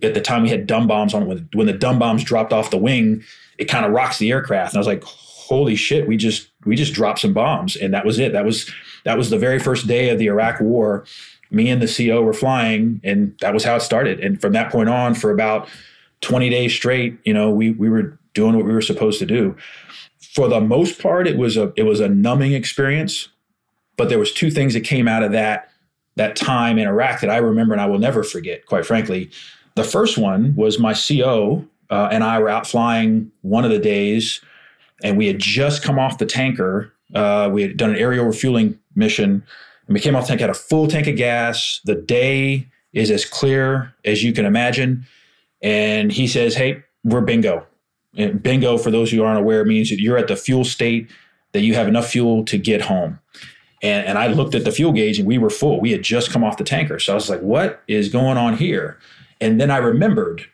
at the time we had dumb bombs on when, when the dumb bombs dropped off the wing, it kind of rocks the aircraft. And I was like, holy shit, we just we just dropped some bombs. And that was it. That was that was the very first day of the Iraq war. Me and the CO were flying, and that was how it started. And from that point on, for about 20 days straight, you know, we we were doing what we were supposed to do. For the most part, it was a it was a numbing experience, but there was two things that came out of that that time in Iraq that I remember and I will never forget. Quite frankly, the first one was my CO uh, and I were out flying one of the days, and we had just come off the tanker. Uh, we had done an aerial refueling mission, and we came off tank, had a full tank of gas. The day is as clear as you can imagine. And he says, Hey, we're bingo. And bingo, for those who aren't aware, means that you're at the fuel state that you have enough fuel to get home. And, and I looked at the fuel gauge and we were full. We had just come off the tanker. So I was like, what is going on here? And then I remembered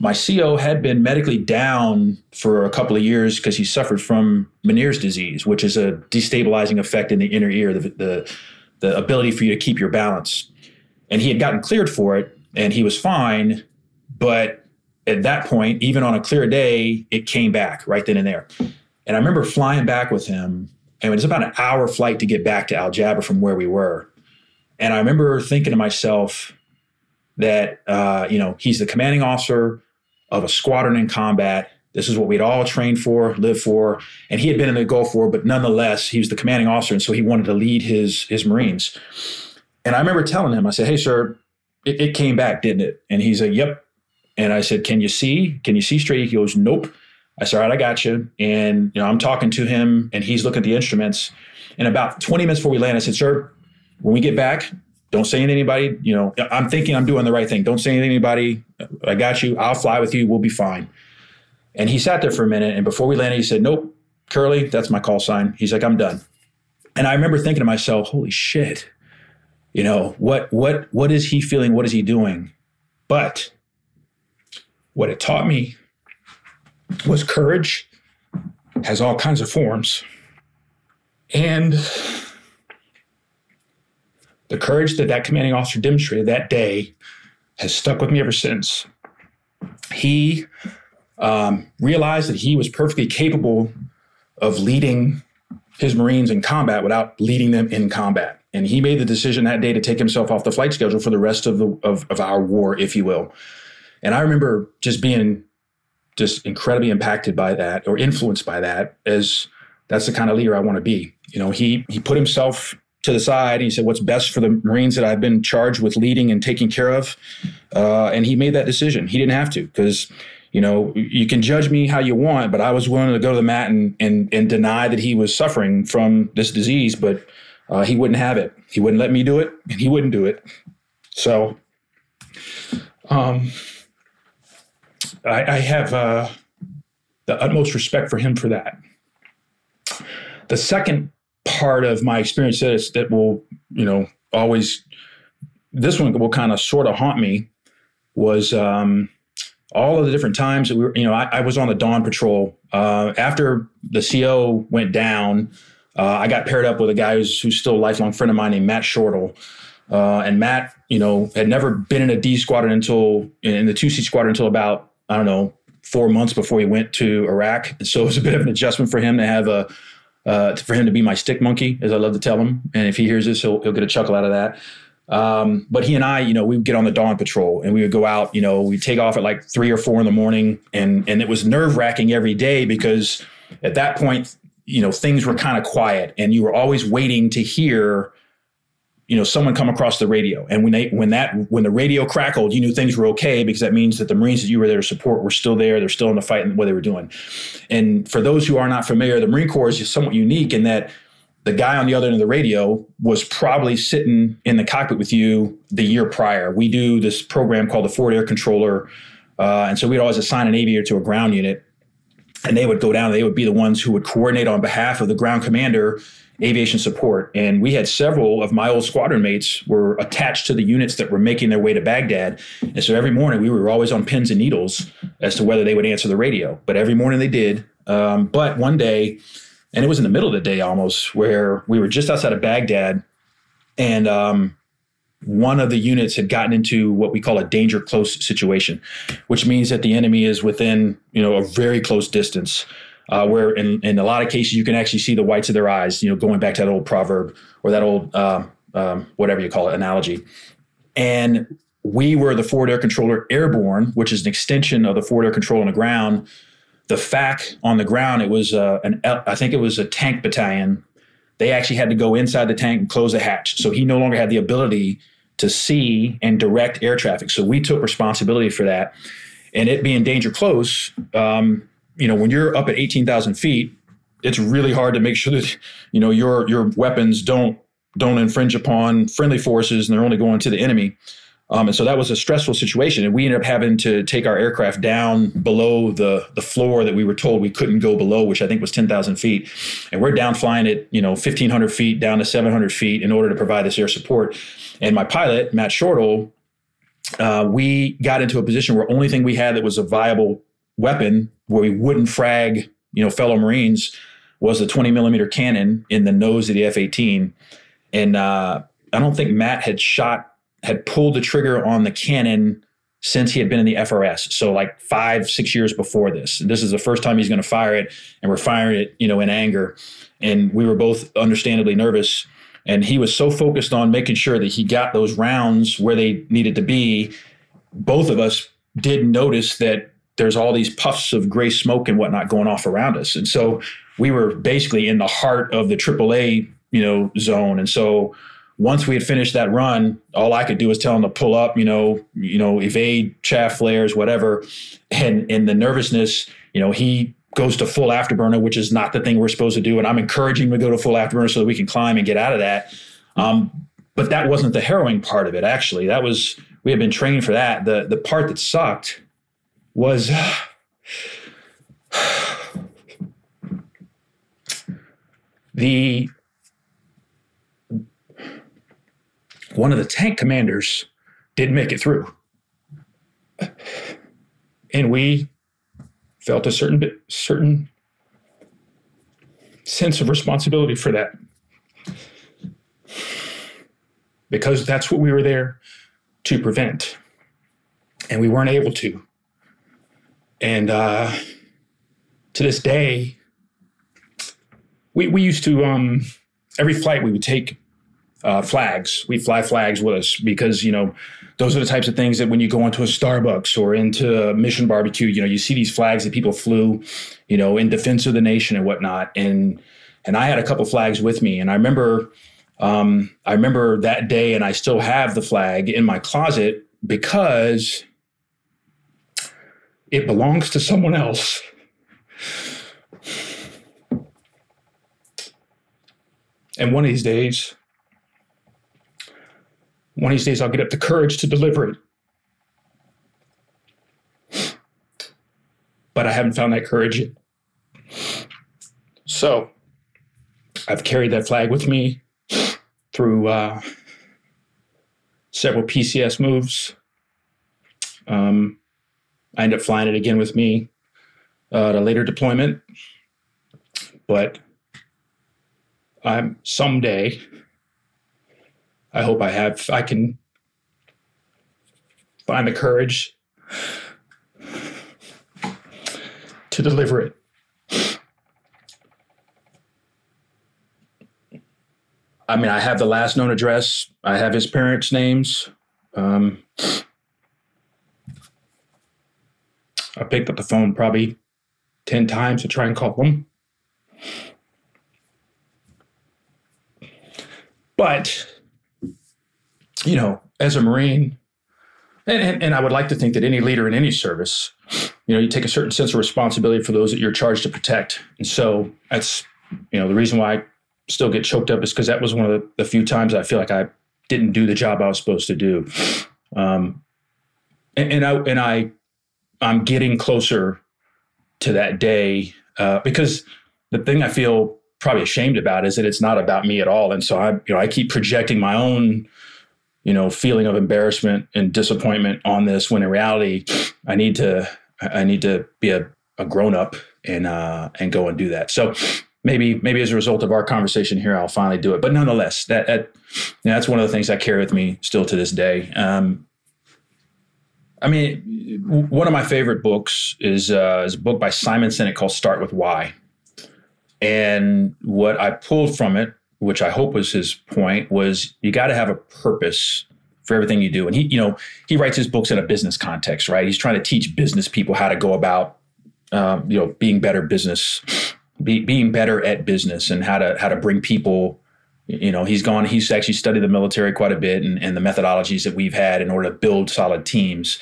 my CO had been medically down for a couple of years because he suffered from Meniere's disease, which is a destabilizing effect in the inner ear, the, the, the ability for you to keep your balance. And he had gotten cleared for it and he was fine. But at that point, even on a clear day, it came back right then and there. And I remember flying back with him, and it was about an hour flight to get back to Al Jaber from where we were. And I remember thinking to myself that, uh, you know, he's the commanding officer of a squadron in combat. This is what we'd all trained for, lived for, and he had been in the Gulf War, but nonetheless, he was the commanding officer, and so he wanted to lead his his Marines. And I remember telling him, I said, "Hey, sir, it, it came back, didn't it?" And he's like, "Yep." And I said, "Can you see? Can you see straight?" He goes, "Nope." I said, "All right, I got you." And you know, I'm talking to him, and he's looking at the instruments. And about 20 minutes before we land, I said, "Sir, when we get back, don't say anything to anybody. You know, I'm thinking I'm doing the right thing. Don't say anything to anybody. I got you. I'll fly with you. We'll be fine. And he sat there for a minute. And before we landed, he said, Nope, Curly, that's my call sign. He's like, I'm done. And I remember thinking to myself, holy shit. You know, what what what is he feeling? What is he doing? But what it taught me was courage has all kinds of forms. And the courage that that commanding officer demonstrated that day has stuck with me ever since. He um, realized that he was perfectly capable of leading his Marines in combat without leading them in combat. And he made the decision that day to take himself off the flight schedule for the rest of the of, of our war, if you will. And I remember just being just incredibly impacted by that or influenced by that as that's the kind of leader I want to be. You know, he he put himself to the side and he said, What's best for the Marines that I've been charged with leading and taking care of? Uh, and he made that decision. He didn't have to because, you know, you can judge me how you want, but I was willing to go to the mat and, and, and deny that he was suffering from this disease, but uh, he wouldn't have it. He wouldn't let me do it and he wouldn't do it. So, um, I, I have uh, the utmost respect for him for that. The second part of my experience that, that will, you know, always, this one will kind of sort of haunt me was um, all of the different times that we were, you know, I, I was on the dawn patrol. Uh, after the CO went down, uh, I got paired up with a guy who's, who's still a lifelong friend of mine named Matt Shortle. Uh, and Matt, you know, had never been in a D squadron until in the two C squadron until about, I don't know, four months before he went to Iraq. So it was a bit of an adjustment for him to have a, uh, for him to be my stick monkey, as I love to tell him. And if he hears this, he'll, he'll get a chuckle out of that. Um, but he and I, you know, we would get on the dawn patrol and we would go out, you know, we'd take off at like three or four in the morning. And, and it was nerve wracking every day because at that point, you know, things were kind of quiet and you were always waiting to hear you know someone come across the radio. And when they when that when the radio crackled you knew things were okay because that means that the marines that you were there to support were still there. They're still in the fight and what they were doing. And for those who are not familiar the marine corps is somewhat unique in that the guy on the other end of the radio was probably sitting in the cockpit with you the year prior. We do this program called the forward air controller uh, and so we'd always assign an aviator to a ground unit and they would go down. They would be the ones who would coordinate on behalf of the ground commander aviation support. And we had several of my old squadron mates were attached to the units that were making their way to Baghdad. And so every morning we were always on pins and needles as to whether they would answer the radio. But every morning they did. Um, but one day, and it was in the middle of the day almost, where we were just outside of Baghdad, and um, one of the units had gotten into what we call a danger close situation, which means that the enemy is within you know a very close distance uh, where in, in a lot of cases you can actually see the whites of their eyes, you know, going back to that old proverb or that old, uh, um, whatever you call it, analogy. And we were the forward air controller airborne, which is an extension of the forward air control on the ground. The FAC on the ground, it was uh, an, I think it was a tank battalion. They actually had to go inside the tank and close the hatch. So he no longer had the ability to see and direct air traffic. So we took responsibility for that. And it being danger close, um, you know, when you're up at 18,000 feet, it's really hard to make sure that, you know, your, your weapons don't, don't infringe upon friendly forces and they're only going to the enemy. Um, and so that was a stressful situation. And we ended up having to take our aircraft down below the, the floor that we were told we couldn't go below, which I think was 10,000 feet. And we're down flying at, you know, 1,500 feet down to 700 feet in order to provide this air support. And my pilot, Matt Shortle, uh, we got into a position where only thing we had that was a viable weapon where we wouldn't frag, you know, fellow Marines was a 20 millimeter cannon in the nose of the F-18. And uh, I don't think Matt had shot, had pulled the trigger on the cannon since he had been in the FRS. So like five, six years before this. This is the first time he's going to fire it, and we're firing it, you know, in anger. And we were both understandably nervous. And he was so focused on making sure that he got those rounds where they needed to be. Both of us did notice that there's all these puffs of gray smoke and whatnot going off around us. And so we were basically in the heart of the AAA, you know, zone. And so once we had finished that run, all I could do was tell him to pull up, you know, you know, evade chaff flares, whatever. And in the nervousness, you know, he goes to full afterburner, which is not the thing we're supposed to do. And I'm encouraging him to go to full afterburner so that we can climb and get out of that. Um, but that wasn't the harrowing part of it. Actually, that was we had been trained for that. The the part that sucked was the one of the tank commanders did make it through. And we felt a certain bit certain sense of responsibility for that. Because that's what we were there to prevent. And we weren't able to. And uh, to this day, we, we used to, um, every flight we would take uh, flags. We fly flags with us because, you know, those are the types of things that when you go into a Starbucks or into Mission Barbecue, you know, you see these flags that people flew, you know, in defense of the nation and whatnot. And and I had a couple flags with me, and I remember, um, I remember that day, and I still have the flag in my closet because it belongs to someone else. And one of these days, one of these days, I'll get up the courage to deliver it. But I haven't found that courage yet. So I've carried that flag with me through uh, several PCS moves. Um, I end up flying it again with me uh, at a later deployment. But I'm someday, I hope I have, I can find the courage to deliver it. I mean, I have the last known address. I have his parents' names. Um, I picked up the phone probably 10 times to try and call them. But, you know, as a Marine, and, and, and, I would like to think that any leader in any service, you know, you take a certain sense of responsibility for those that you're charged to protect. And so that's, you know, the reason why I still get choked up is because that was one of the, the, few times I feel like I didn't do the job I was supposed to do. Um, and, and I, and I I'm getting closer to that day uh, because the thing I feel probably ashamed about is that it's not about me at all. And so I, you know, I keep projecting my own, you know, feeling of embarrassment and disappointment on this when in reality, I need to, I need to be a, a grown up and, uh, and go and do that. So maybe, maybe as a result of our conversation here, I'll finally do it. But nonetheless, that, that that's one of the things I carry with me still to this day. Um, I mean, one of my favorite books is, uh, is a book by Simon Sinek called Start with Why. And what I pulled from it, which I hope was his point, was you got to have a purpose for everything you do. And he, you know, he writes his books in a business context, right? He's trying to teach business people how to go about, um, you know, being better business, be, being better at business, and how to how to bring people you know he's gone he's actually studied the military quite a bit and, and, the methodologies that we've had in order to build solid teams.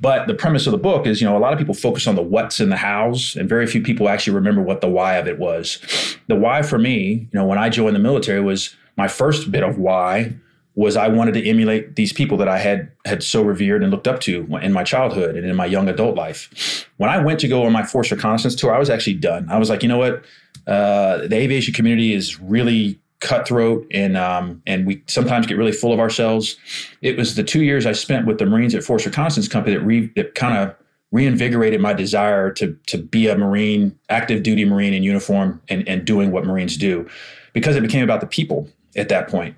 But the premise of the book is you know a lot of people focus on the what's and the hows and very few people actually remember what the why of it was. The why for me you know when i joined the military was my first bit of why was i wanted to emulate these people that i had had so revered and looked up to in my childhood and in my young adult life. When i went to go on my force reconnaissance tour i was actually done. I was like you know what? Uh, the aviation community is really cutthroat and um, and we sometimes get really full of ourselves. It was the two years I spent with the Marines at Force Reconnaissance Company that, re, that kind of reinvigorated my desire to to be a Marine, active duty Marine in uniform and, and doing what Marines do, because it became about the people at that point.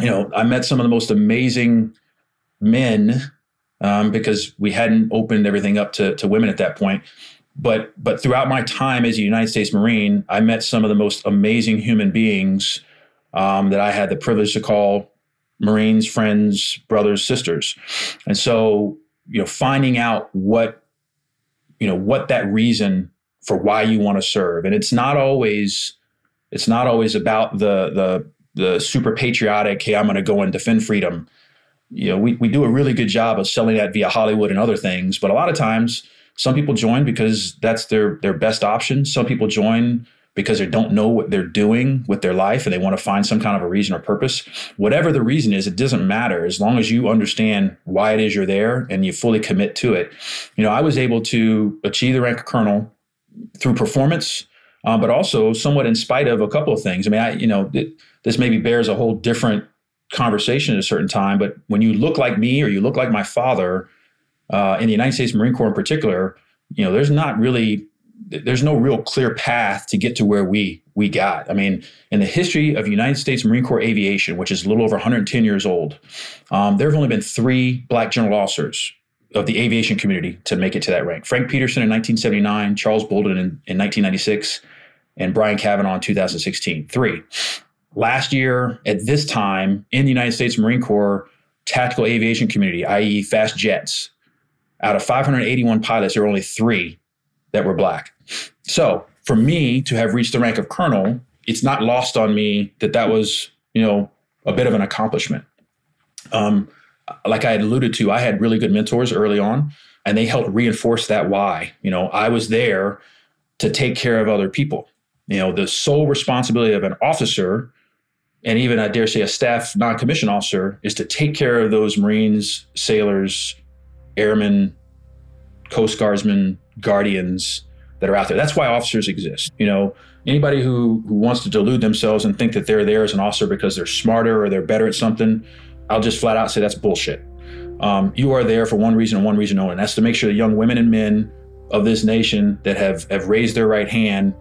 You know, I met some of the most amazing men um, because we hadn't opened everything up to, to women at that point but but throughout my time as a United States Marine, I met some of the most amazing human beings um, that I had the privilege to call Marines, friends, brothers, sisters, and so you know, finding out what you know what that reason for why you want to serve, and it's not always it's not always about the the the super patriotic. Hey, I'm going to go and defend freedom. You know, we we do a really good job of selling that via Hollywood and other things, but a lot of times some people join because that's their their best option. Some people join because they don't know what they're doing with their life and they want to find some kind of a reason or purpose. Whatever the reason is, it doesn't matter as long as you understand why it is you're there and you fully commit to it. You know, I was able to achieve the rank of colonel through performance, uh, but also somewhat in spite of a couple of things. I mean, I you know this maybe bears a whole different conversation at a certain time, but when you look like me or you look like my father, uh, in the United States Marine Corps in particular, you know, there's not really there's no real clear path to get to where we we got. I mean, in the history of United States Marine Corps aviation, which is a little over 110 years old, um, there have only been three black general officers of the aviation community to make it to that rank. Frank Petersen in 1979, Charles Bolden in, in 1996, and Brian Cavanaugh in 2016. Three. Last year, at this time, in the United States Marine Corps tactical aviation community, i.e., fast jets, out of 581 pilots, there were only three that were black. So for me to have reached the rank of colonel, it's not lost on me that that was, you know, a bit of an accomplishment. Um, like I had alluded to, I had really good mentors early on, and they helped reinforce that why. You know, I was there to take care of other people. You know, the sole responsibility of an officer, and even I dare say a staff non-commissioned officer, is to take care of those Marines, sailors, airmen, Coast Guardsmen, guardians that are out there. That's why officers exist. You know, anybody who who wants to delude themselves and think that they're there as an officer because they're smarter or they're better at something, I'll just flat out say that's bullshit. Um, you are there for one reason and one reason only, and that's to make sure the young women and men of this nation that have have raised their right hand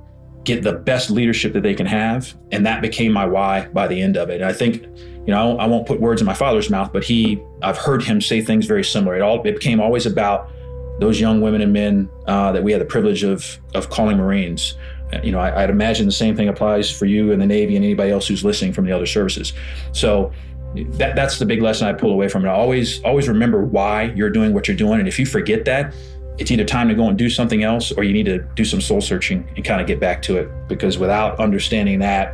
get the best leadership that they can have. And that became my why by the end of it. And I think, you know, I won't put words in my father's mouth, but he, I've heard him say things very similar. It all, it became always about those young women and men uh, that we had the privilege of, of calling Marines. Uh, you know, I, would imagine the same thing applies for you in the Navy and anybody else who's listening from the other services. So that, that's the big lesson I pull away from it. Always, always remember why you're doing what you're doing. And if you forget that, it's either time to go and do something else or you need to do some soul searching and kind of get back to it because without understanding that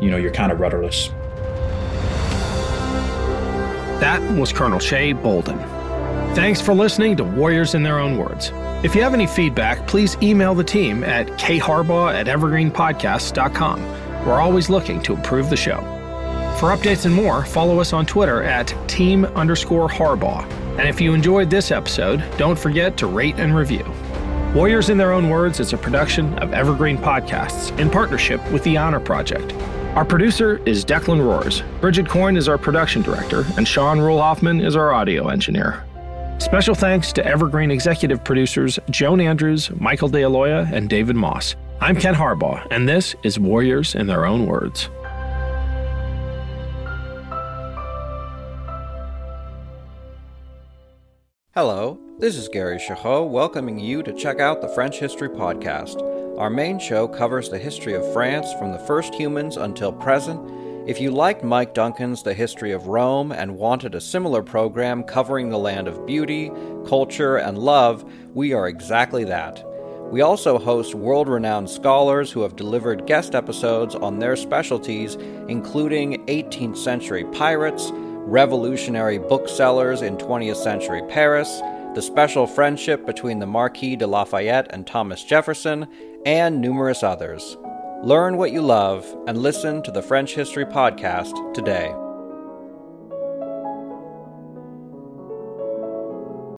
you know you're kind of rudderless that was colonel Ché Bolden. Thanks for listening to warriors in their own words. If you have any feedback please email the team at kharbaugh at evergreenpodcasts.com we're always looking to improve the show. For updates and more follow us on twitter at team underscore harbaugh. And if you enjoyed this episode, don't forget to rate and review. Warriors in Their Own Words is a production of Evergreen Podcasts in partnership with the Honor Project. Our producer is Declan Roars. Bridget Coyne is our production director, and Sean Rule Hoffman is our audio engineer. Special thanks to Evergreen executive producers Joan Andrews, Michael DeAloia, and David Moss. I'm Ken Harbaugh, and this is Warriors in Their Own Words. Hello, this is Gary Chahot welcoming you to check out the French History Podcast. Our main show covers the history of France from the first humans until present. If you liked Mike Duncan's The History of Rome and wanted a similar program covering the land of beauty, culture, and love, we are exactly that. We also host world renowned scholars who have delivered guest episodes on their specialties, including 18th century pirates revolutionary booksellers in 20th century Paris, the special friendship between the Marquis de Lafayette and Thomas Jefferson, and numerous others. Learn what you love and listen to the French History Podcast today.